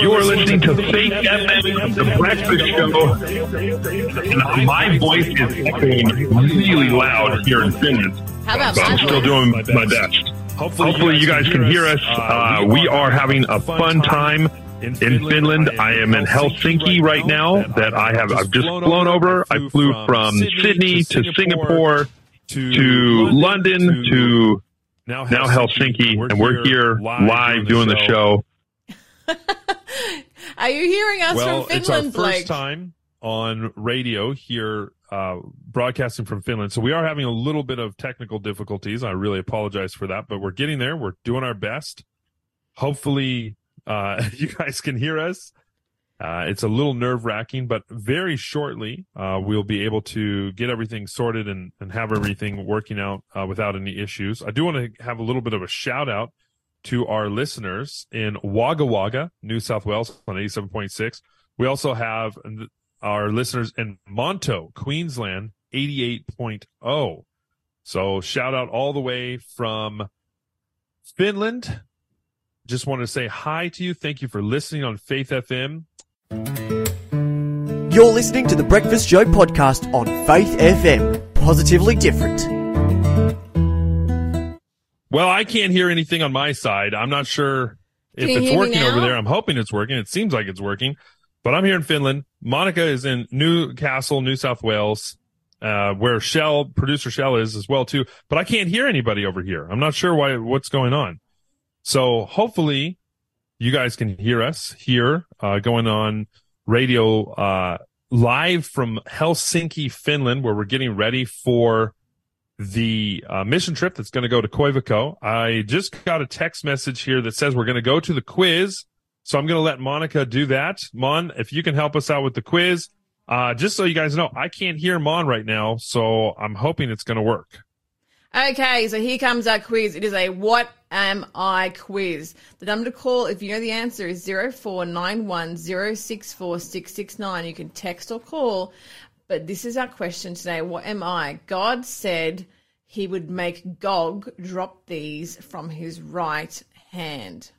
You are listening to Faith FM, the breakfast show. And my voice is echoing really loud here in Finland. How about But I'm still doing my best. Hopefully, you guys can hear us. Uh, we are having a fun time in Finland. I am in Helsinki right now. That I have I've just flown over. I flew from Sydney to Singapore to London to now Helsinki, and we're here live doing the show. Are you hearing us well, from it's our Finland, first time on radio here, uh, broadcasting from Finland. So we are having a little bit of technical difficulties. I really apologize for that, but we're getting there. We're doing our best. Hopefully, uh, you guys can hear us. Uh, it's a little nerve wracking, but very shortly, uh, we'll be able to get everything sorted and, and have everything working out, uh, without any issues. I do want to have a little bit of a shout out to our listeners in Wagga Wagga, New South Wales on 87.6. We also have our listeners in Monto, Queensland, 88.0. So shout out all the way from Finland. Just wanted to say hi to you. Thank you for listening on Faith FM. You're listening to the Breakfast Show podcast on Faith FM. Positively different. Well, I can't hear anything on my side. I'm not sure if it's working over there. I'm hoping it's working. It seems like it's working, but I'm here in Finland. Monica is in Newcastle, New South Wales, uh, where Shell, producer Shell is as well too, but I can't hear anybody over here. I'm not sure why, what's going on. So hopefully you guys can hear us here, uh, going on radio, uh, live from Helsinki, Finland, where we're getting ready for the uh, mission trip that's going to go to Koivisto. I just got a text message here that says we're going to go to the quiz. So I'm going to let Monica do that. Mon, if you can help us out with the quiz, uh, just so you guys know, I can't hear Mon right now. So I'm hoping it's going to work. Okay, so here comes our quiz. It is a What Am I quiz. The number to call, if you know the answer, is 0491064669. You can text or call. But this is our question today. What am I? God said he would make Gog drop these from his right hand.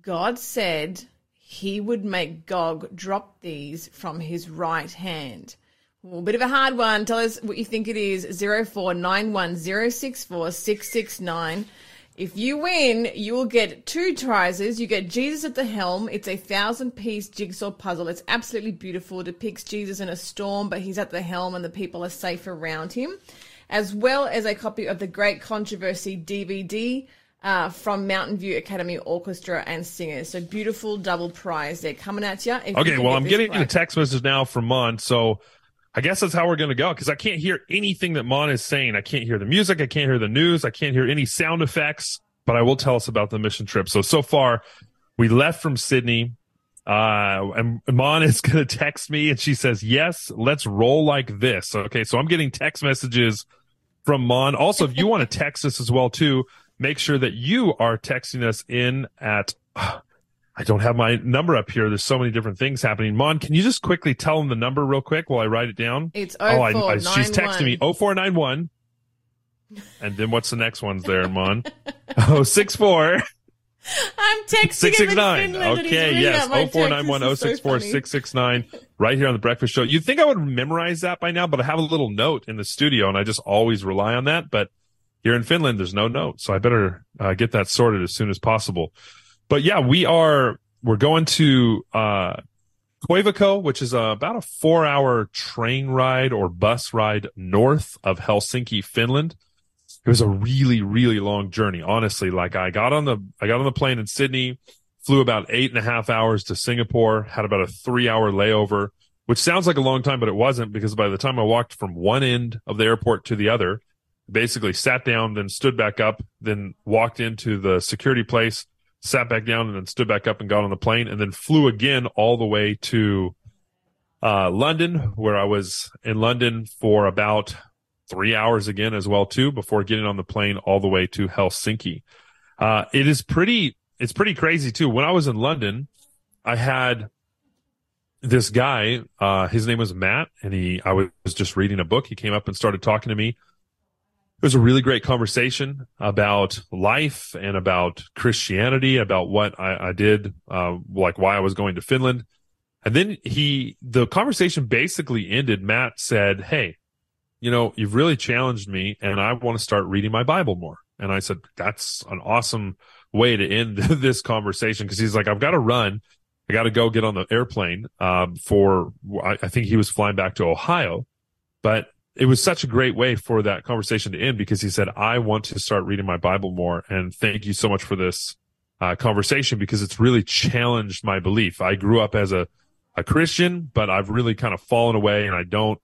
God said he would make Gog drop these from his right hand. Well, a bit of a hard one. Tell us what you think it is. 0491064669. If you win, you will get two prizes. You get Jesus at the helm. It's a thousand piece jigsaw puzzle. It's absolutely beautiful. It depicts Jesus in a storm, but he's at the helm and the people are safe around him. As well as a copy of the Great Controversy DVD uh, from Fountain View Academy Orchestra and Singers. So beautiful double prize. They're coming at you. If Okay. Well, I'm getting a text message now from Mon. So I guess that's how we're going to go because I can't hear anything that Mon is saying. I can't hear the music. I can't hear the news. I can't hear any sound effects, but I will tell us about the mission trip. So, so far we left from Sydney. Uh, and Mon is going to text me and she says, yes, let's roll like this. Okay. So I'm getting text messages from Mon. Also, if you want to text us as well too, make sure that you are texting us in at, I don't have my number up here. There's so many different things happening. Mon, can you just quickly tell them the number real quick while I write it down? It's oh, I, I, she's texting me 0491. 0491. And then what's the next ones there, Mon? Oh, 64 I'm texting him in 669. Finland he's Okay, yes. out my texts. 0491 This is so 064 669 right here on the breakfast show. You'd think I would memorize that by now, but I have a little note in the studio and I just always rely on that. But here in Finland, there's no note. So I better uh, get that sorted as soon as possible. But yeah, we are, we're going to, uh, which is uh, about a four hour train ride or bus ride north of Helsinki, Finland. It was a really, really long journey. Honestly, like I got on the, I got on the plane in Sydney, flew about eight and a half hours to Singapore, had about a three hour layover, which sounds like a long time, but it wasn't because by the time I walked from one end of the airport to the other, basically sat down, then stood back up, then walked into the security place, sat back down and then stood back up and got on the plane and then flew again all the way to uh, London, where I was in London for about three hours again as well too, before getting on the plane all the way to Helsinki. Uh, it is pretty, it's pretty crazy too. When I was in London, I had this guy, uh, his name was Matt and he, I was just reading a book. He came up and started talking to me it was a really great conversation about life and about Christianity, about what I, I did, uh, like why I was going to Finland. And then he, the conversation basically ended. Matt said, Hey, you know, you've really challenged me and I want to start reading my Bible more. And I said, that's an awesome way to end this conversation. Cause he's like, I've got to run. I got to go get on the airplane, um, for, I, I think he was flying back to Ohio, but it was such a great way for that conversation to end because he said, I want to start reading my Bible more. And thank you so much for this uh, conversation because it's really challenged my belief. I grew up as a, a Christian, but I've really kind of fallen away and I don't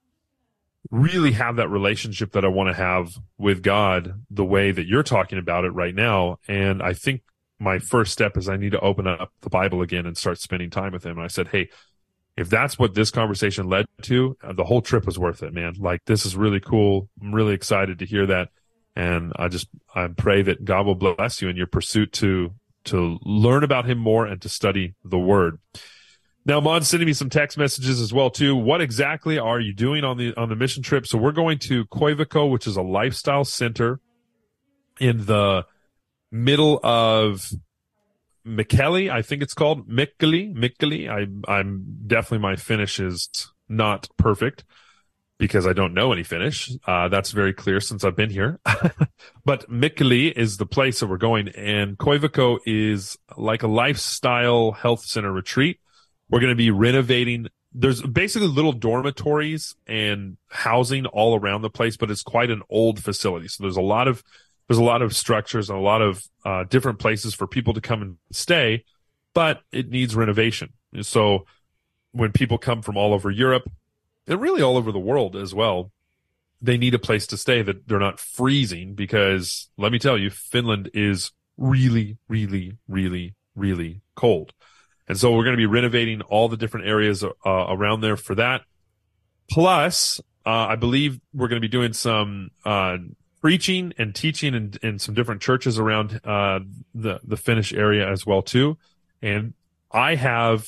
really have that relationship that I want to have with God the way that you're talking about it right now. And I think my first step is I need to open up the Bible again and start spending time with him. And I said, Hey, if that's what this conversation led to, uh, the whole trip was worth it, man. Like this is really cool. I'm really excited to hear that. And I just, I pray that God will bless you in your pursuit to, to learn about him more and to study the word. Now, Mon's sending me some text messages as well too. What exactly are you doing on the, on the mission trip? So we're going to Koivisto, which is a lifestyle center in the middle of Mikkeli, I think it's called Mikkeli. Mikkeli. I, I'm definitely my Finnish is not perfect because I don't know any Finnish. Uh, that's very clear since I've been here. but Mikkeli is the place that we're going, and Koivisto is like a lifestyle health center retreat. We're going to be renovating. There's basically little dormitories and housing all around the place, but it's quite an old facility. So there's a lot of there's a lot of structures and a lot of uh, different places for people to come and stay, but it needs renovation. So when people come from all over Europe and really all over the world as well, they need a place to stay that they're not freezing because let me tell you, Finland is really, really, really, really cold. And so we're going to be renovating all the different areas uh, around there for that. Plus, uh, I believe we're going to be doing some uh, preaching and teaching in, in some different churches around uh, the the Finnish area as well too. And I have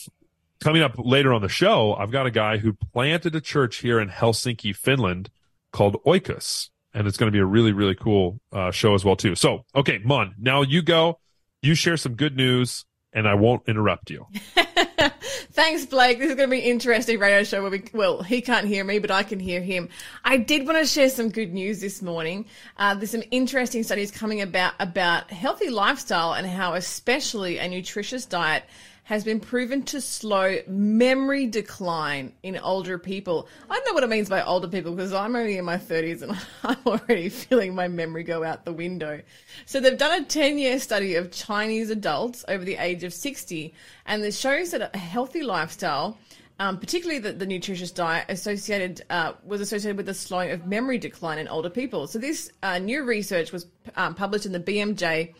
coming up later on the show, I've got a guy who planted a church here in Helsinki, Finland, called Oikos, and it's going to be a really really cool uh, show as well too. So, okay, Mon, now you go, you share some good news, and I won't interrupt you. Thanks, Blake. This is going to be an interesting radio show where we, well, he can't hear me, but I can hear him. I did want to share some good news this morning. Uh, there's some interesting studies coming about, about healthy lifestyle and how especially a nutritious diet has been proven to slow memory decline in older people. I don't know what it means by older people because I'm only in my 30s and I'm already feeling my memory go out the window. So they've done a 10 year study of Chinese adults over the age of 60 and this shows that a healthy lifestyle um, particularly the, the, nutritious diet associated uh, was associated with the slowing of memory decline in older people. So this uh, new research was um, published in the BMJ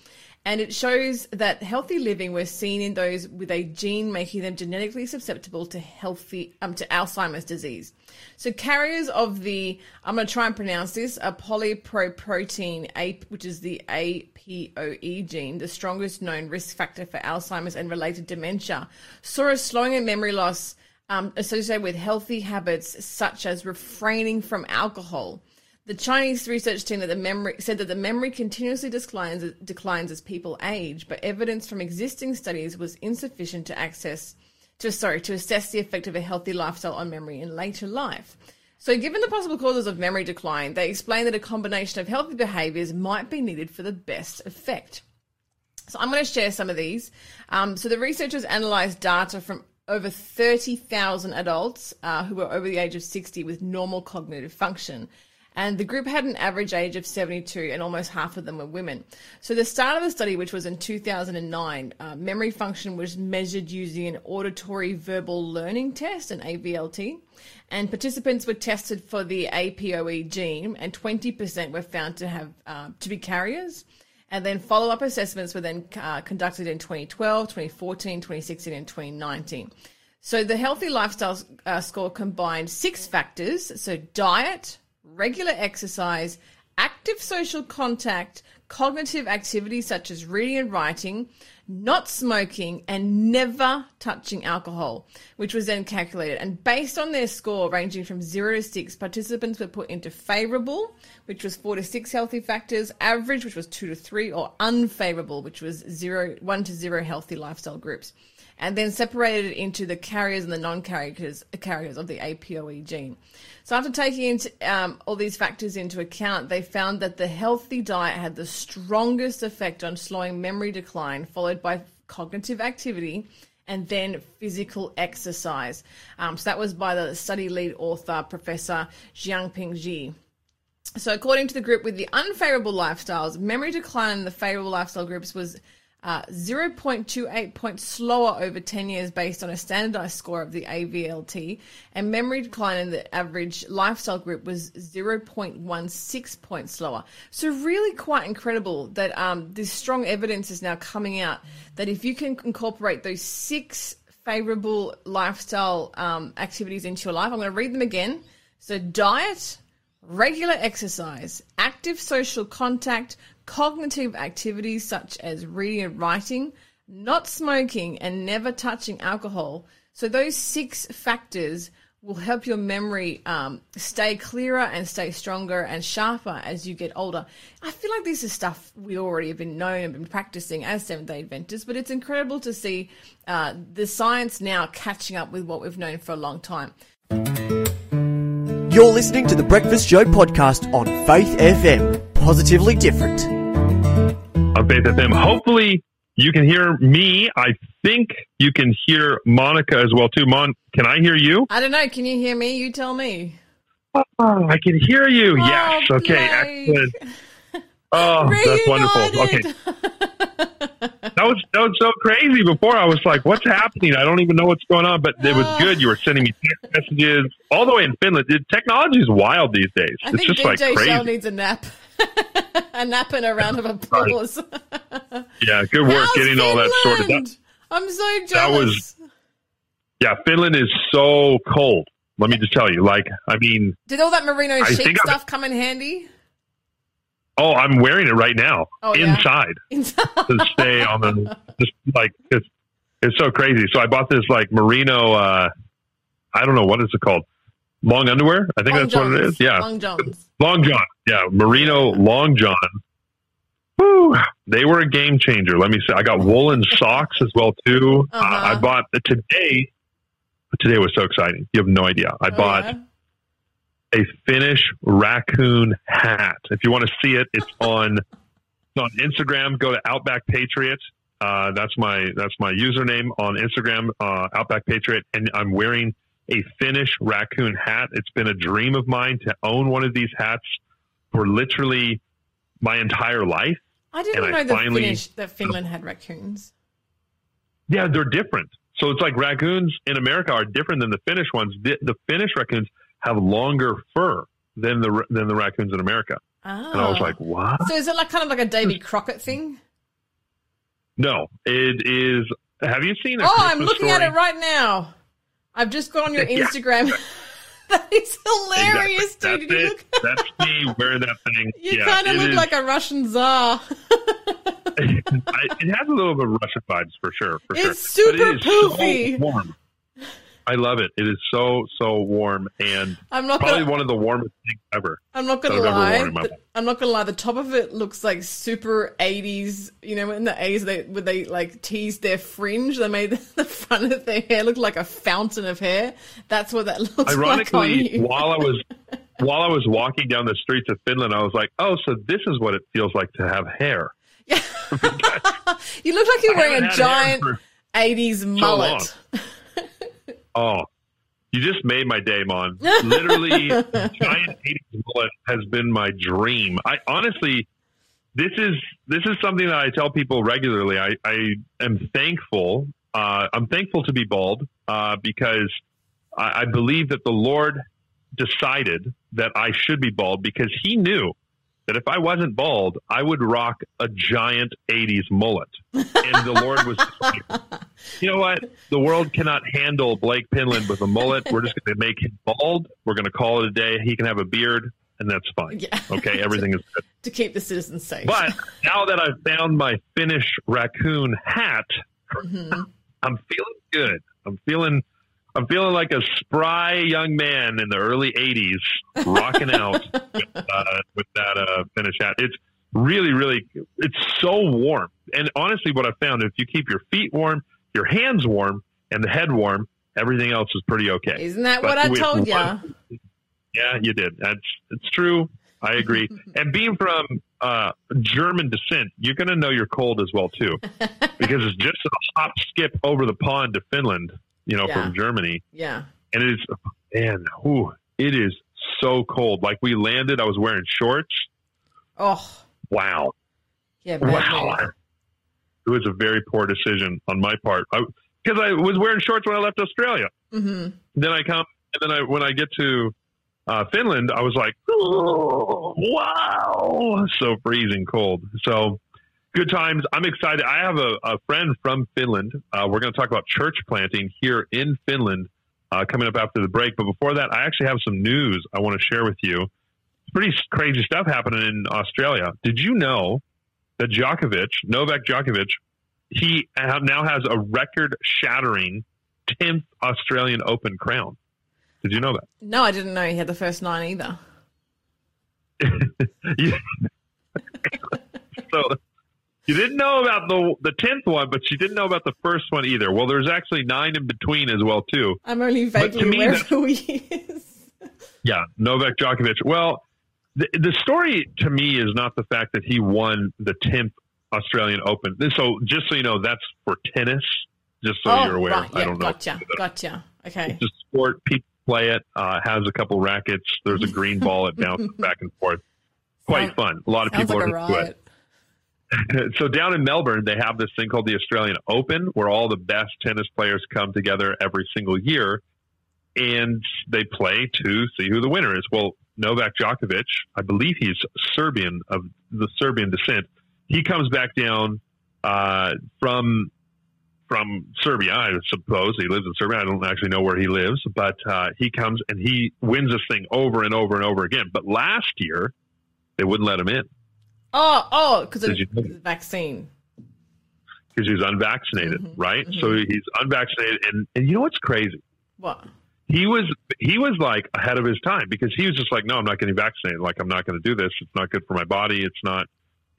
and it shows that healthy living was seen in those with a gene making them genetically susceptible to healthy um, to Alzheimer's disease. So carriers of the I'm going to try and pronounce this a polyprotein A, which is the APOE gene, the strongest known risk factor for Alzheimer's and related dementia, saw a slowing in memory loss um, associated with healthy habits such as refraining from alcohol the Chinese research team that the memory said that the memory continuously declines declines as people age, but evidence from existing studies was insufficient to access to sorry to assess the effect of a healthy lifestyle on memory in later life. So, given the possible causes of memory decline, they explain that a combination of healthy behaviors might be needed for the best effect. So, I'm going to share some of these. Um, so, the researchers analyzed data from over 30,000 adults uh, who were over the age of 60 with normal cognitive function and the group had an average age of 72 and almost half of them were women. So the start of the study, which was in 2009, uh, memory function was measured using an auditory verbal learning test, an AVLT, and participants were tested for the APOE gene and 20% were found to have uh, to be carriers. And then follow up assessments were then uh, conducted in 2012, 2014, 2016, and 2019. So the healthy lifestyle uh, score combined six factors. So diet, regular exercise, active social contact, cognitive activities such as reading and writing, not smoking, and never touching alcohol, which was then calculated. And based on their score ranging from zero to six, participants were put into favorable, which was four to six healthy factors, average, which was two to three, or unfavorable, which was zero, one to zero healthy lifestyle groups. And then separated into the carriers and the non-carriers carriers of the APOE gene. So after taking into, um, all these factors into account, they found that the healthy diet had the strongest effect on slowing memory decline, followed by cognitive activity and then physical exercise. Um, so that was by the study lead author, Professor Jianping Jia. So according to the group with the unfavorable lifestyles, memory decline in the favorable lifestyle groups was uh, 0.28 points slower over 10 years based on a standardized score of the AVLT, and memory decline in the average lifestyle group was 0.16 points slower. So, really quite incredible that um, this strong evidence is now coming out that if you can incorporate those six favorable lifestyle um, activities into your life, I'm going to read them again. So, diet, regular exercise, active social contact, cognitive activities such as reading and writing, not smoking, and never touching alcohol. So, those six factors will help your memory um, stay clearer and stay stronger and sharper as you get older. I feel like this is stuff we already have been known and been practicing as Seventh day Adventists, but it's incredible to see uh, the science now catching up with what we've known for a long time. You're listening to the Breakfast Show podcast on Faith FM. Positively different. On Faith FM. Hopefully you can hear me. I think you can hear Monica as well too. Mon, can I hear you? I don't know. Can you hear me? You tell me. Oh, I can hear you. Oh, yes. Okay. Blake. Excellent. Oh, that's wonderful. Okay. That was that was so crazy. Before I was like, "What's happening? I don't even know what's going on." But it was good. You were sending me text messages all the way in Finland. Technology is wild these days. I it's think just like DJ crazy. Shell needs a nap. a nap and a round of applause. yeah, good work How's getting all that sorted. That, I'm so that jealous. was- yeah, Finland is so cold. Let me just tell you. Like, I mean, Did all that merino sheep think I'm- stuff come in handy? oh, I'm wearing it right now Oh, yeah? inside. to stay on the just like it's it's so crazy. So I bought this like merino uh I don't know what is it called? Long underwear? I think Long that's what it is. Yeah. Long Johns. Long John. Yeah, merino long john. Woo, they were a game changer. Let me say I got woolen socks as well too. Uh, Uh-huh. I bought today today was so exciting. You have no idea. I Oh, bought yeah? a Finnish raccoon hat. If you want to see it, it's on it's on Instagram. Go to Outback Patriot. Uh, that's my that's my username on Instagram, uh, Outback Patriot, and I'm wearing a Finnish raccoon hat. It's been a dream of mine to own one of these hats for literally my entire life. I didn't and know I that, finally- Finnish, that Finland had raccoons. Yeah, they're different. So it's like raccoons in America are different than the Finnish ones. The, the Finnish raccoons have longer fur than the than the raccoons in America. Ah. And I was like, what? so is it like kind of like a Davy Crockett thing? No, it is. Have you seen? A Oh, I'm Christmas looking at it right now. I've just gone on your Yeah. Instagram. that is hilarious, Exactly. dude. That's look? That's me wearing that thing. You yeah, kind of look is- like a Russian czar. It has a little bit of Russian vibes for sure. For It's sure. Super is so poofy. warm. I love it. It is so so warm and I'm not probably gonna. one of the warmest things ever. I'm not gonna that I've ever lie. worn in my life. I'm not gonna lie. The top of it looks like super 80s. You know, in the 80s, they would they like teased their fringe, they made the front of their hair look like a fountain of hair. That's what that looks like Ironically, while I was while I was walking down the streets of Finland, I was like, "Oh, so this is what it feels like to have hair." you look like you're wearing a giant hair 80s mullet. Oh, you just made my day, Mon. Literally, giant 80s mullet has been my dream. I honestly, this is this is something that I tell people regularly. I, I am thankful. Uh, I'm thankful to be bald uh, because I, I believe that the Lord decided that I should be bald because He knew that if I wasn't bald, I would rock a giant 80s mullet. And the Lord was you know what? The world cannot handle Blake Pinland with a mullet. We're just going to make him bald. We're going to call it a day. He can have a beard. and that's fine. Yeah. Okay, everything is good. to keep the citizens safe. But now that I've found my Finnish raccoon hat, Mm-hmm. I'm feeling good. I'm feeling I'm feeling like a spry young man in the early '80s, rocking out with, uh, with that uh, Finnish hat. It's really, really, it's so warm. And honestly, what I found, if you keep your feet warm, your hands warm, and the head warm, everything else is pretty okay. Isn't that But what I told you? Yeah, you did. That's it's true. I agree. and being from uh, German descent, you're going to know you're cold as well too, because it's just a hop skip over the pond to Finland. You know, Yeah. from Germany, Yeah. and it is man, whew, it is so cold. Like we landed, I was wearing shorts. Oh, Wow, yeah. Wow. It was a very poor decision on my part because I, was wearing shorts when I left Australia. Mhm. Then I come, and then I when I get to uh, Finland, I was like, oh, wow, so freezing cold. So good times. I'm excited. I have a, a friend from Finland. Uh, we're going to talk about church planting here in Finland uh, coming up after the break. But before that, I actually have some news I want to share with you. Pretty crazy stuff happening in Australia. Did you know that Djokovic, Novak Djokovic, he now has a record-shattering 10th Australian Open crown. Did you know that? No, I didn't know he had the first nine either. So you didn't know about the the tenth one, but you didn't know about the first one either. Well, there's actually nine in between as well too. I'm only vaguely me, aware of who he is. Yeah, Novak Djokovic. Well, the, the story to me is not the fact that he won the tenth Australian Open. So just so you know, that's for tennis. Just so oh, you're aware. right. I don't know. gotcha. Gotcha. Okay. It's a sport. People play it. Uh, has a couple rackets. There's a green ball. It bounces back and forth. Quite Sound- fun. A lot of people like are into it. so down in Melbourne, they have this thing called the Australian Open, where all the best tennis players come together every single year, and they play to see who the winner is. Well, Novak Djokovic, I believe he's Serbian of the Serbian descent. He comes back down uh, from from Serbia, I suppose. He lives in Serbia. I don't actually know where he lives, but uh, he comes and he wins this thing over and over and over again. But last year, they wouldn't let him in. Oh, oh, because of Did you know the vaccine. because he's unvaccinated, Mhm, right? mhm. So he's unvaccinated, and and you know what's crazy? What? He was he was like ahead of his time because he was just like, no, I'm not getting vaccinated. Like I'm not going to do this. It's not good for my body. It's not.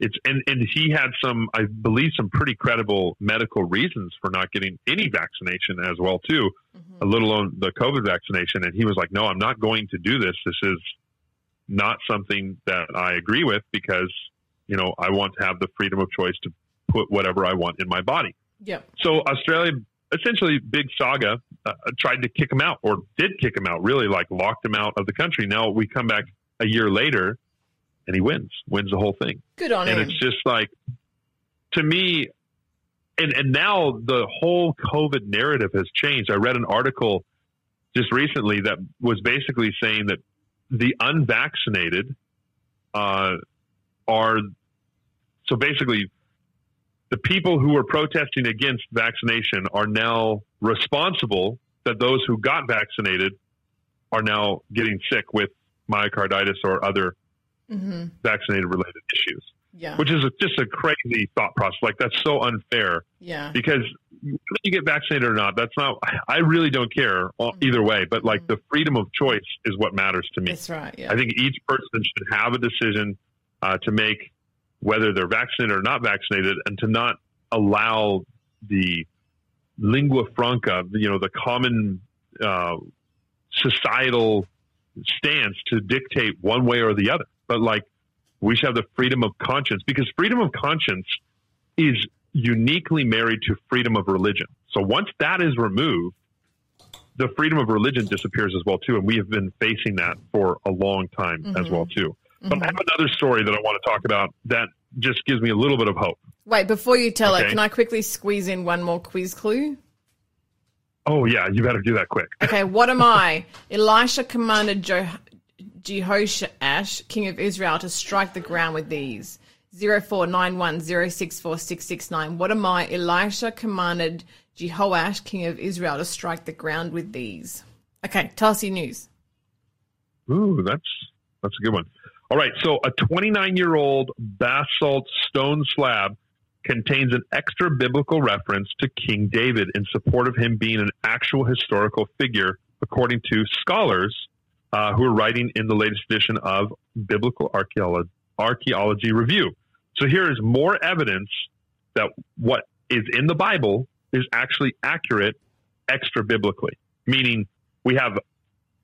It's and and he had some, I believe, some pretty credible medical reasons for not getting any vaccination as well too, Mhm. let alone the COVID vaccination. And he was like, no, I'm not going to do this. This is not something that I agree with because you know I want to have the freedom of choice to put whatever I want in my body. Yep. So Australia, essentially, Big Saga uh, tried to kick him out, or did kick him out. Really, like locked him out of the country. Now we come back a year later, and he wins, wins the whole thing. Good on and him. it's just like, to me, and and now the whole COVID narrative has changed. I read an article just recently that was basically saying that the unvaccinated uh, are so basically the people who are protesting against vaccination are now responsible that those who got vaccinated are now getting sick with myocarditis or other hmm vaccinated related issues, Yeah. which is a, just a crazy thought process. Like that's so unfair yeah. because whether you get vaccinated or not, that's not. I really don't care uh, either way. But like the freedom of choice is what matters to me. That's right. Yeah. I think each person should have a decision uh, to make whether they're vaccinated or not vaccinated, and to not allow the lingua franca, you know, the common uh, societal stance to dictate one way or the other. But like, we should have the freedom of conscience because freedom of conscience is uniquely married to freedom of religion. So once that is removed, the freedom of religion disappears as well too, and we have been facing that for a long time as Mhm. well too. But I have another story that I want to talk about that just gives me a little bit of hope. Wait, before you tell it, can I quickly squeeze in one more quiz clue? Oh yeah, you better do that quick. Okay, what am I? Elisha commanded jo- Jehoshaphat, king of Israel, to strike the ground with these. 0491064669. What am I? Elisha commanded Jehoash, king of Israel, to strike the ground with these. Okay, tell us your news. Ooh, that's That's a good one. All right. So a 29 year old basalt stone slab contains an extra biblical reference to King David in support of him being an actual historical figure, according to scholars uh, who are writing in the latest edition of Biblical Archaeology, Archaeology Review. So here is more evidence that what is in the Bible is actually accurate extra biblically, meaning we have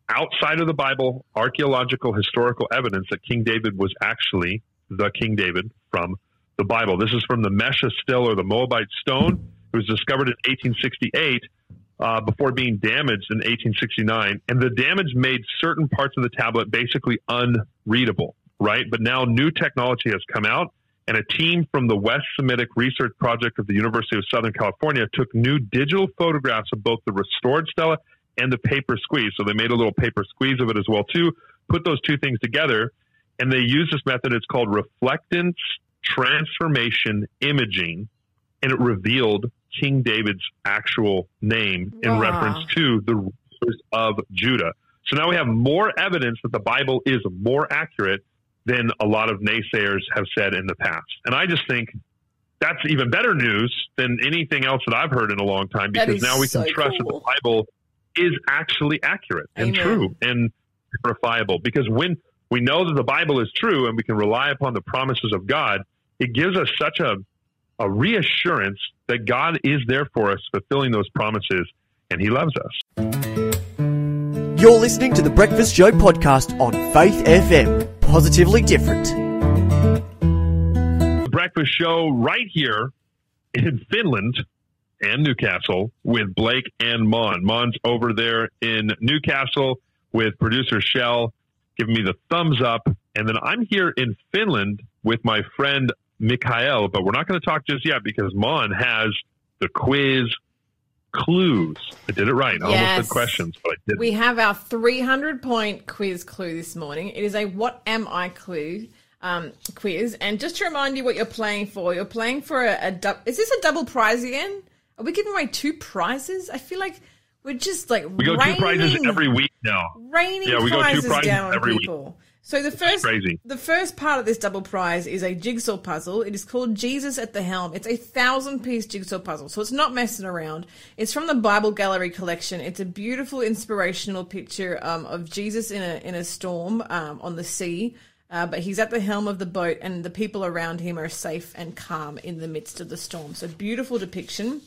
outside of the Bible archaeological historical evidence that King David was actually the King David from the Bible. This is from the Mesha stele or the Moabite stone. It was discovered in 1868 uh, before being damaged in 1869. And the damage made certain parts of the tablet basically unreadable, right? But now new technology has come out. And a team from the West Semitic Research Project of the University of Southern California took new digital photographs of both the restored stela and the paper squeeze. So they made a little paper squeeze of it as well too. Put those two things together, and they use this method. It's called reflectance transformation imaging, and it revealed King David's actual name in Wow. reference to the rulers of Judah. So now we have more evidence that the Bible is more accurate than a lot of naysayers have said in the past. And I just think that's even better news than anything else that I've heard in a long time because now we can so trust that the Bible is actually accurate and Amen. true and verifiable. Because when we know that the Bible is true and we can rely upon the promises of God, it gives us such a, a reassurance that God is there for us, fulfilling those promises, and He loves us. You're listening to the Breakfast Show podcast on Faith FM. Positively different. The Breakfast Show right here in Finland and Newcastle with Blake and Mon. Mon's over there in Newcastle with producer Shell giving me the thumbs up. And then I'm here in Finland with my friend Mikhail, but we're not going to talk just yet because Mon has the quiz clues. I did it right. I almost said questions, but I didn't. We have our 300 point quiz clue this morning. It is a What Am I clue um, quiz. And just to remind you what you're playing for, you're playing for a, a du- Is this a double prize again? Are we giving away two prizes? I feel like we're just like we go two prizes every week now. raining Yeah, we go two prizes, prizes down on every week. people. So the first, the first part of this double prize is a jigsaw puzzle. It is called Jesus at the Helm. It's a thousand piece jigsaw puzzle, so it's not messing around. It's from the Bible Gallery collection. It's a beautiful, inspirational picture um, of Jesus in a in a storm um, on the sea. Uh, but he's at the helm of the boat, and the people around him are safe and calm in the midst of the storm. So beautiful depiction.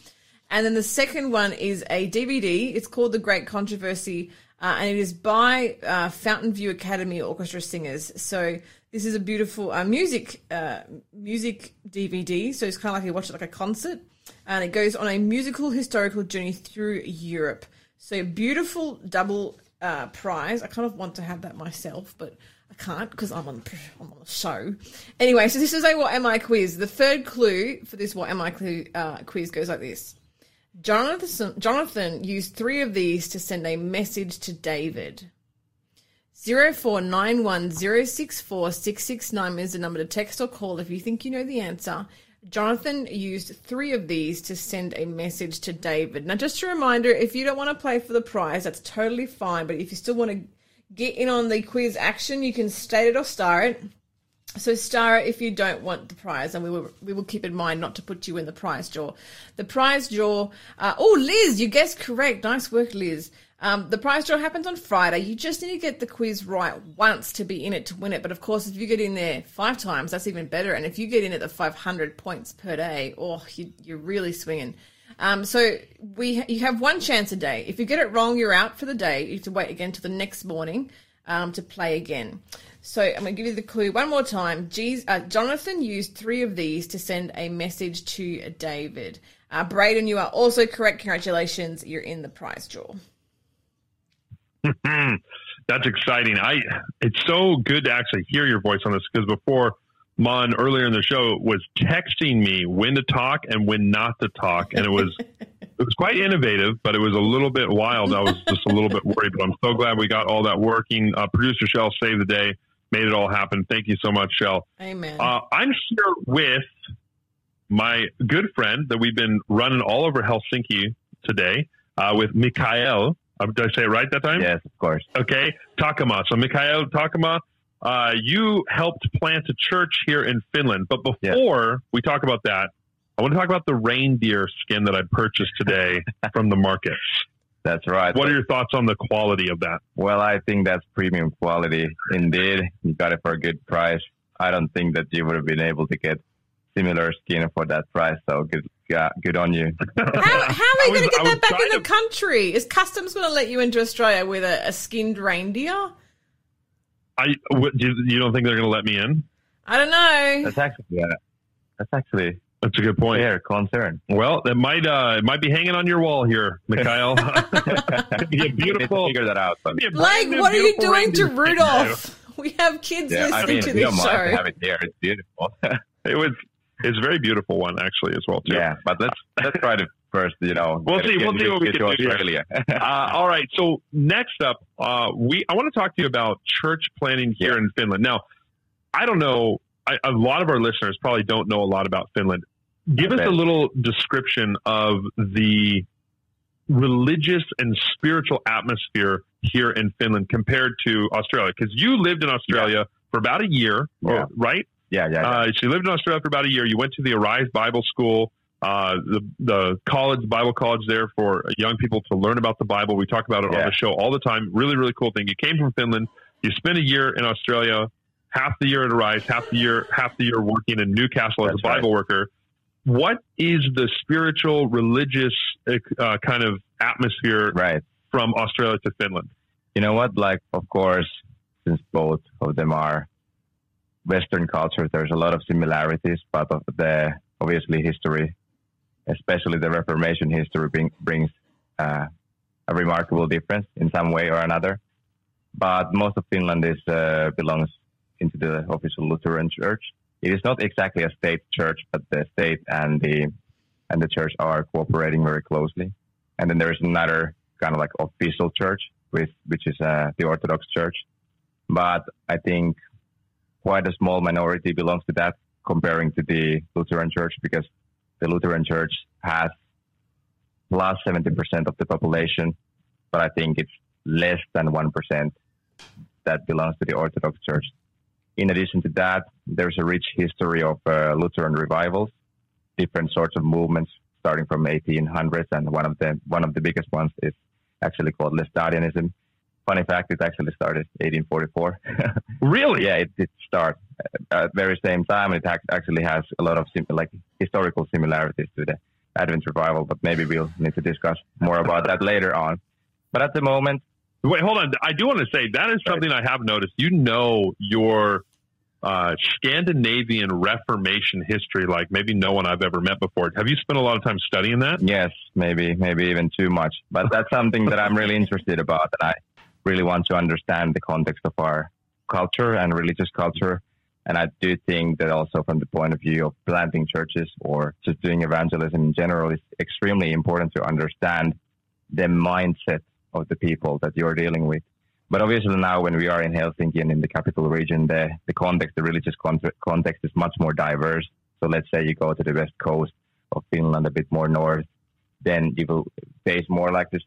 And then the second one is a DVD. It's called The Great Controversy, uh, and it is by uh, Fountain View Academy Orchestra singers. So this is a beautiful uh, music uh, music DVD. So it's kind of like you watch it like a concert, and it goes on a musical historical journey through Europe. So beautiful double uh, prize. I kind of want to have that myself, but I can't because I'm on I'm on the show. Anyway, so this is a what am I quiz. The third clue for this what am I clue, uh, quiz goes like this. Jonathan, Jonathan used three of these to send a message to David. 0491064669 is the number to text or call if you think you know the answer. Jonathan used three of these to send a message to David. Now, just a reminder if you don't want to play for the prize, that's totally fine. But if you still want to get in on the quiz action, you can state it or star it. So Stara, if you don't want the prize, and we will we will keep in mind not to put you in the prize draw. The prize draw. Uh, oh, Liz, you guessed correct. Nice work, Liz. Um, the prize draw happens on Friday. You just need to get the quiz right once to be in it to win it. But of course, if you get in there five times, that's even better. And if you get in at the 500 points per day, oh, you, you're really swinging. Um, so we you have one chance a day. If you get it wrong, you're out for the day. You have to wait again till the next morning um, to play again. So I'm going to give you the clue one more time. Jeez, uh, Jonathan used three of these to send a message to David. Uh, Braden, you are also correct. Congratulations, you're in the prize draw. Hmm, That's exciting. I it's so good to actually hear your voice on this because before Mon earlier in the show was texting me when to talk and when not to talk, and it was it was quite innovative, but it was a little bit wild. I was just a little bit worried, but I'm so glad we got all that working. Uh, Producer Shell saved the day, made it all happen. Thank you so much, Shell. Amen. Uh, I'm here with my good friend that we've been running all over Helsinki today uh, with Mikhail. Uh, did I say it right that time? Yes, of course. Okay, Takama. So Mikhail Takama uh, you helped plant a church here in Finland. But before we talk about that, I want to talk about the reindeer skin that I purchased today from the market. That's right. What are your thoughts on the quality of that? Well, I think that's premium quality. Indeed, you got it for a good price. I don't think that you would have been able to get similar skin for that price. So good, yeah, good on you. How, how are we was- going to get that back in the to- country? Is customs going to let you into Australia with a, a skinned reindeer? I what, do you, you don't think they're going to let me in? I don't know. That's actually, yeah, that's actually That's a good point. fair concern. Well, it might uh, it might be hanging on your wall here, Mikhail. It'd be a We need to beautiful. figure that out. But be Like, what are you doing to reindeer skin. Rudolph? We have kids yeah, I listening mean, to this don't mind to show. have it there. It's beautiful. It was it's a very beautiful one actually as well too. yeah, but let's let's try to first, you know, We'll see- get- we'll see what we get can to do here. Australia. Uh, all right. So next up, uh, we I want to talk to you about church planting here Yeah. in Finland. Now, I don't know. I, a lot of our listeners probably don't know a lot about Finland. Give us a little description of the religious and spiritual atmosphere here in Finland compared to Australia, because you lived in Australia for about a year, Yeah. right? yeah, yeah, yeah. Uh, so you lived in Australia for about a year. You went to the Arise Bible School, uh, the the college Bible college there for young people to learn about the Bible. We talk about it on the show all the time. Really, really cool thing. You came from Finland. You spent a year in Australia, half the year at Arise, half the year half the year working in Newcastle as That's a Bible worker. What is the spiritual, religious uh, kind of atmosphere right. from Australia to Finland? You know what? Like, of course, since both of them are Western cultures, there's a lot of similarities, but of the obviously history, especially the Reformation history, bring, brings uh, a remarkable difference in some way or another. But most of Finland is uh, belongs into the official Lutheran Church. It is not exactly a state church, but the state and the and the church are cooperating very closely. And then there's another kind of like official church, with which is uh, the Orthodox Church. But I think quite a small minority belongs to that, comparing to the Lutheran Church, because the Lutheran Church has plus 70% of the population, but I think it's less than 1% that belongs to the Orthodox Church. In addition to that, there's a rich history of uh, Lutheran revivals, different sorts of movements starting from 1800s, and one of the one of the biggest ones is actually called Laestadianism. Funny fact, it actually started 1844. Really? yeah, it did start at very same time. and It ac- actually has a lot of sim- like historical similarities to the Advent revival, but maybe we'll need to discuss more about that later on. But at the moment, Wait, hold on. I do want to say that is something I have noticed. You know your uh, Scandinavian Reformation history like maybe no one I've ever met before. Have you spent a lot of time studying that? Yes, maybe, maybe even too much. But that's something that I'm really interested about, and I really want to understand the context of our culture and religious culture. And I do think that also from the point of view of planting churches or just doing evangelism in general, it's extremely important to understand the mindset of the people that you're dealing with. But obviously now when we are in Helsinki and in the capital region, the, the context, the religious context is much more diverse. So let's say you go to the west coast of Finland, a bit more north, then you will face more like this,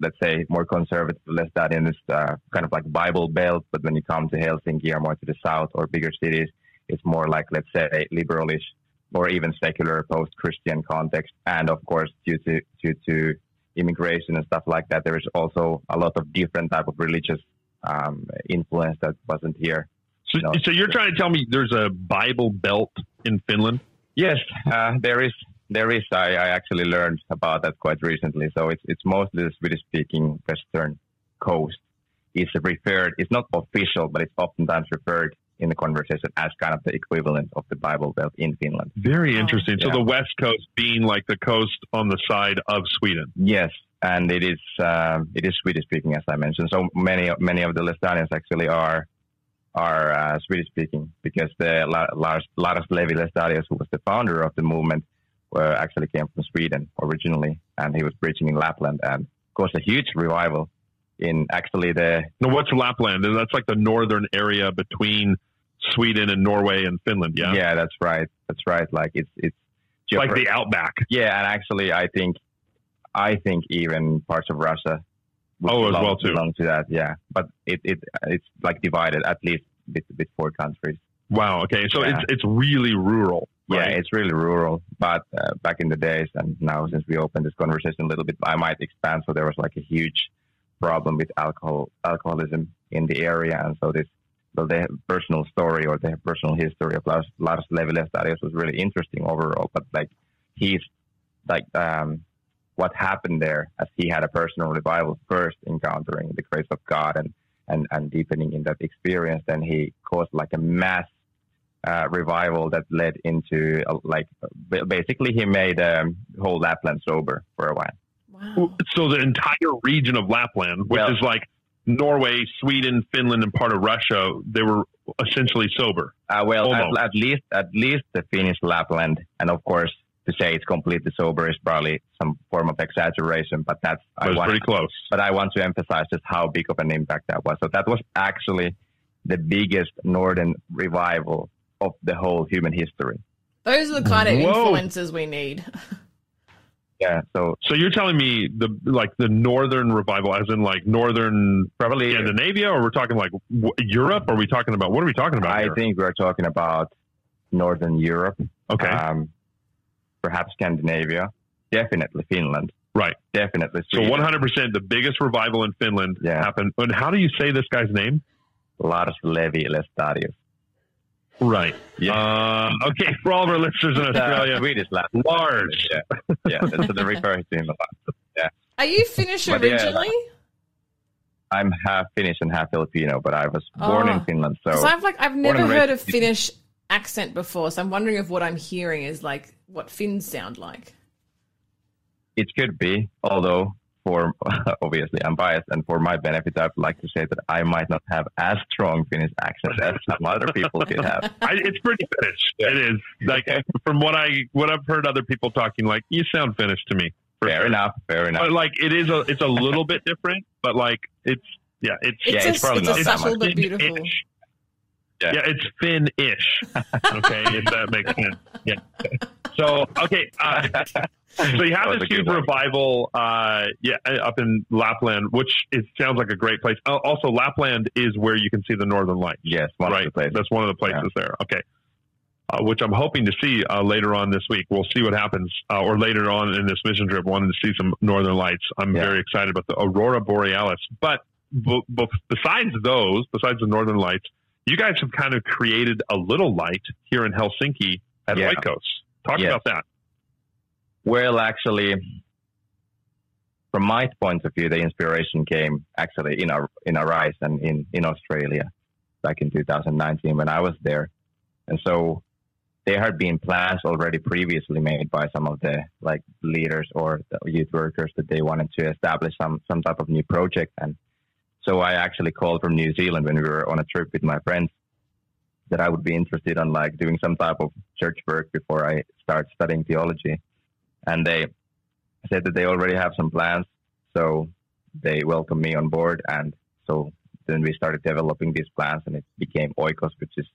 let's say, more conservative, less that in this uh, kind of like Bible belt. But when you come to Helsinki or more to the south or bigger cities, it's more like, let's say, liberalish or even secular post-Christian context. And of course, due to due to immigration and stuff like that, there is also a lot of different type of religious um, influence that wasn't here. So, No. so you're trying to tell me there's a Bible belt in Finland? Yes, uh, there is. There is. I, I actually learned about that quite recently. So it's it's mostly the Swedish-speaking Western coast. Is referred. It's not official, but it's oftentimes referred in the conversation as kind of the equivalent of the Bible Belt in Finland. Very interesting. So the West Coast being like the coast on the side of Sweden. Yes, and it is um, it is Swedish-speaking, as I mentioned. So many many of the Laestadians actually are are uh, Swedish-speaking because the Lars Lars Levi Laestadius, who was the founder of the movement, uh, actually came from Sweden originally, and he was preaching in Lapland and caused a huge revival in actually the Now, what's Lapland? That's like the northern area between Sweden and Norway and Finland. Yeah, yeah, that's right, that's right. Like it's it's like the outback. yeah, and actually I think I think even parts of Russia Oh, as well, too. belong to that. Yeah, but it, it it's like divided at least with, with four countries. Wow. Okay. So Yeah. it's it's really rural. Yeah, it's really rural. But uh, back in the days, and now since we opened this conversation a little bit, I might expand. So there was like a huge problem with alcohol alcoholism in the area, and so this. Their personal story or their personal history of Lars, Lars Levi was really interesting overall. But like he's like um, what happened there as he had a personal revival first encountering the grace of God and and, and deepening in that experience, then he caused like a mass uh, revival that led into uh, like basically he made um, whole Lapland sober for a while. Wow. So the entire region of Lapland, which Well- is like Norway, Sweden, Finland, and part of Russia, they were essentially sober. Uh, well, at, at least at least the Finnish Lapland, and of course to say it's completely sober is probably some form of exaggeration, but that's It was I want, pretty close. but I want to emphasize just how big of an impact that was. So that was actually the biggest northern revival of the whole human history. Those are the kind of Whoa. influences we need. Yeah, so So you're telling me the like the northern revival, as in like northern probably Scandinavia, or we're talking like w- Europe? Or are we talking about what are we talking about? I here? think we're talking about northern Europe, okay, um, perhaps Scandinavia, definitely Finland, right. definitely So 100 percent the biggest revival in Finland Yeah. happened. And how do you say this guy's name? Lars Levi Laestadius. Right. Yeah. Uh, okay, for all of our listeners in Australia, Swedish Lars. large. Yeah, yeah. That's what they refer to him a lot. Yeah. Are you Finnish But yeah, originally? I'm half Finnish and half Filipino, but I was born Oh. in Finland, so Because I've like I've never heard a Finnish accent before, so I'm wondering if what I'm hearing is like what Finns sound like. it could be. Although, for obviously I'm biased, and for my benefit, I'd like to say that I might not have as strong Finnish accent as some other people could have. I, it's pretty Finnish. It is like from what I what I've heard other people talking. Like you sound Finnish to me. Fair sure. enough. Fair enough. But like it is a it's a little bit different, but like it's yeah it's It's Yeah, a, it's probably it's not a that subtle much. but beautiful. Fin-ish. Yeah. Yeah. it's Finn-ish. Okay, if that makes sense. Yeah. So okay, uh, so you have this huge revival, uh, yeah, up in Lapland, which it sounds like a great place. Uh, Also, Lapland is where you can see the Northern Lights. yes, right. That's one of the places there. Okay. Uh, which I'm hoping to see uh, later on this week. We'll see what happens, uh, or later on in this mission trip. Wanting to see some northern lights. I'm Yeah. very excited about the aurora borealis. But b- b- besides those, besides the northern lights, you guys have kind of created a little light here in Helsinki at Yeah. Oikos. Talk Yes. about that. Well, actually, from my point of view, the inspiration came actually in our in Arise and in in Australia back in 2019 when I was there, and so there had been plans already previously made by some of the like leaders or the youth workers that they wanted to establish some some type of new project, and so I actually called from New Zealand when we were on a trip with my friends that I would be interested in like doing some type of church work before I start studying theology and they said that they already have some plans. So they welcomed me on board, and so then we started developing these plans, and it became oikos, which is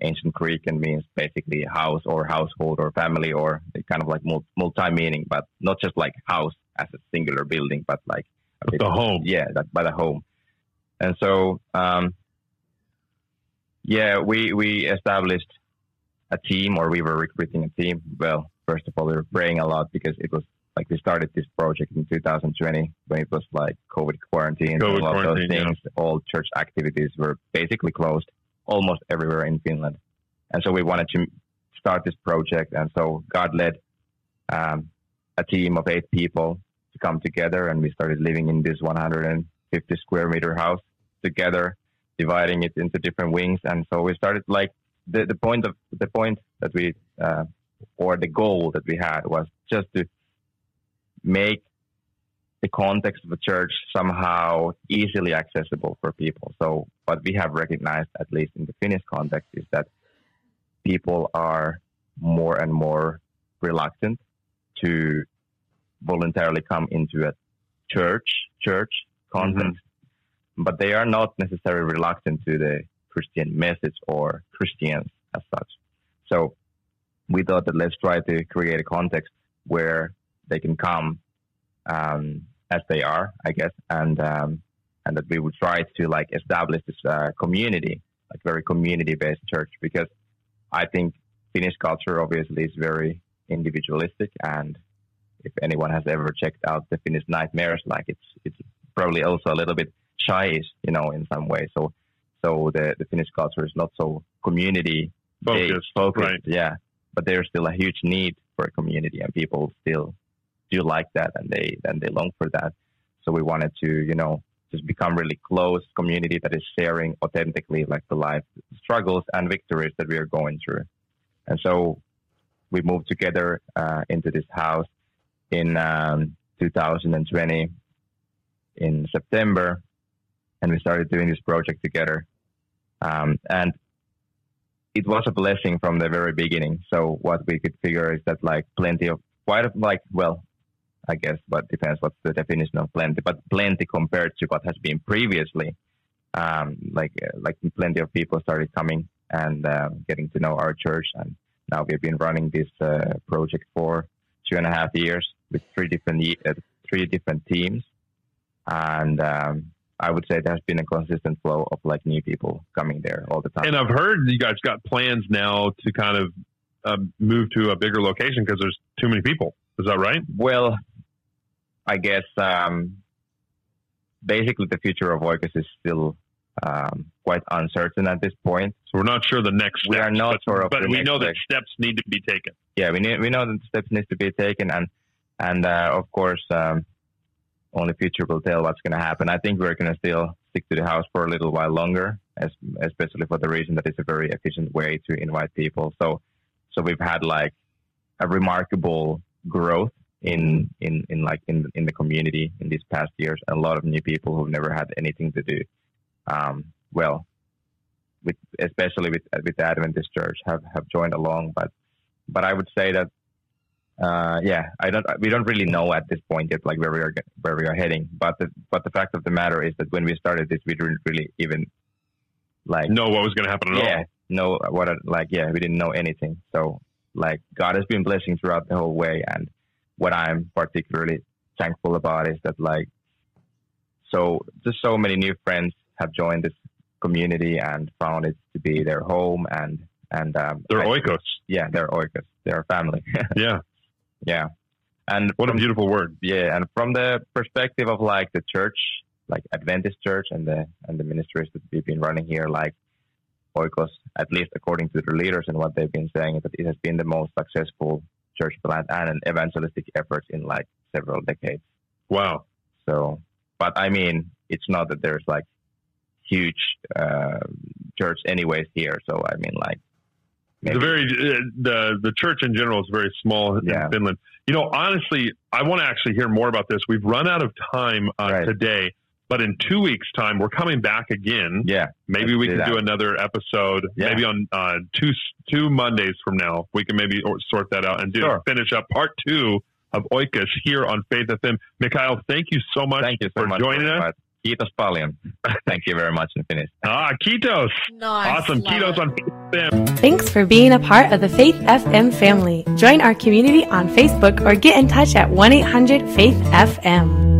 ancient Greek and means basically house or household or family or kind of like multi meaning, but not just like house as a singular building, but like a bit- The home. yeah, that by the home. And so, um, yeah, we we established a team, or we were recruiting a team. Well, first of all, we were praying a lot because it was like we started this project in 2020 when it was like COVID quarantine, COVID and all of those quarantine, yeah. things. All church activities were basically closed almost everywhere in Finland, and so we wanted to start this project. And so God led um, a team of eight people to come together, and we started living in this 150 square meter house together, dividing it into different wings. And so we started like the, the point of the point that we uh, or the goal that we had was just to make the context of the church somehow easily accessible for people. So what we have recognized, at least in the Finnish context, is that people are more and more reluctant to voluntarily come into a church church context, but they are not necessarily reluctant to the Christian message or Christians as such. So we thought that let's try to create a context where they can come um, as they are, I guess, and um, and that we would try to like establish this uh, community like very community based church because I think Finnish culture obviously is very individualistic and if anyone has ever checked out the Finnish nightmares, like it's it's probably also a little bit shy, you know, in some way. So so the, the Finnish culture is not so community focused, focused, right? yeah. But there's still a huge need for a community, and people still do like that, and they and they long for that. So we wanted to, you know, just become really close community that is sharing authentically like the life struggles and victories that we are going through. And so we moved together uh, into this house in um, 2020 in September, and we started doing this project together. Um, and it was a blessing from the very beginning. So what we could figure is that like plenty of quite of like well, I guess, but depends what's the definition of plenty, but plenty compared to what has been previously. Um, like uh, like plenty of people started coming and uh, getting to know our church, and now we've been running this uh, project for two and a half years with three different uh, three different teams, and um, I would say there's been a consistent flow of like new people coming there all the time. And I've heard you guys got plans now to kind of uh, move to a bigger location because there's too many people. Is that right? Well, I guess um, basically the future of Oikos is still um, quite uncertain at this point. So we're not sure the next. We steps, are not but, sure of but we know that steps need to be taken. Yeah, we need, we know that steps need to be taken, and and uh, of course, um, only future will tell what's going to happen. I think we're going to still stick to the house for a little while longer, as, especially for the reason that it's a very efficient way to invite people. So so we've had like a remarkable growth in in in like in in the community in these past years. A lot of new people who've never had anything to do. Um, well, with especially with with the Adventist Church have have joined along, but but I would say that uh, yeah, I don't we don't really know at this point yet like where we are where we are heading. But the but the fact of the matter is that when we started this, we didn't really even like Know what was going to happen at yeah all. know what like yeah we didn't know anything. So like God has been blessing throughout the whole way, and what I'm particularly thankful about is that like so just so many new friends have joined this community and found it to be their home and and um, They're I- oikos. yeah they're oikos they're family Yeah. Yeah and What a beautiful word. yeah and from the perspective of like the church like adventist church and the and the ministries that we've been running here like oikos at least according to the leaders and what they've been saying that it has been the most successful church plant and an evangelistic effort in like several decades Wow. so but i mean it's not that there's like huge uh, church anyways here so i mean like The very uh, the the church in general is very small in Finland. You know, honestly, I want to actually hear more about this. We've run out of time uh, Right. today, but in two weeks' time, we're coming back again. yeah Maybe we do can that. do another episode. Yeah. Maybe on uh, two two Mondays from now, we can maybe sort that out and do Sure. finish up part two of Oikos here on Faith FM. Mikhail, thank you so much thank you so for much joining us. But kiitos paljon thank you very much in finnish Ah, Kitos. Nice. Awesome. love Kitos it. on Faith FM. Thanks for being a part of the Faith FM family. Join our community on Facebook or get in touch at 1 800 Faith FM.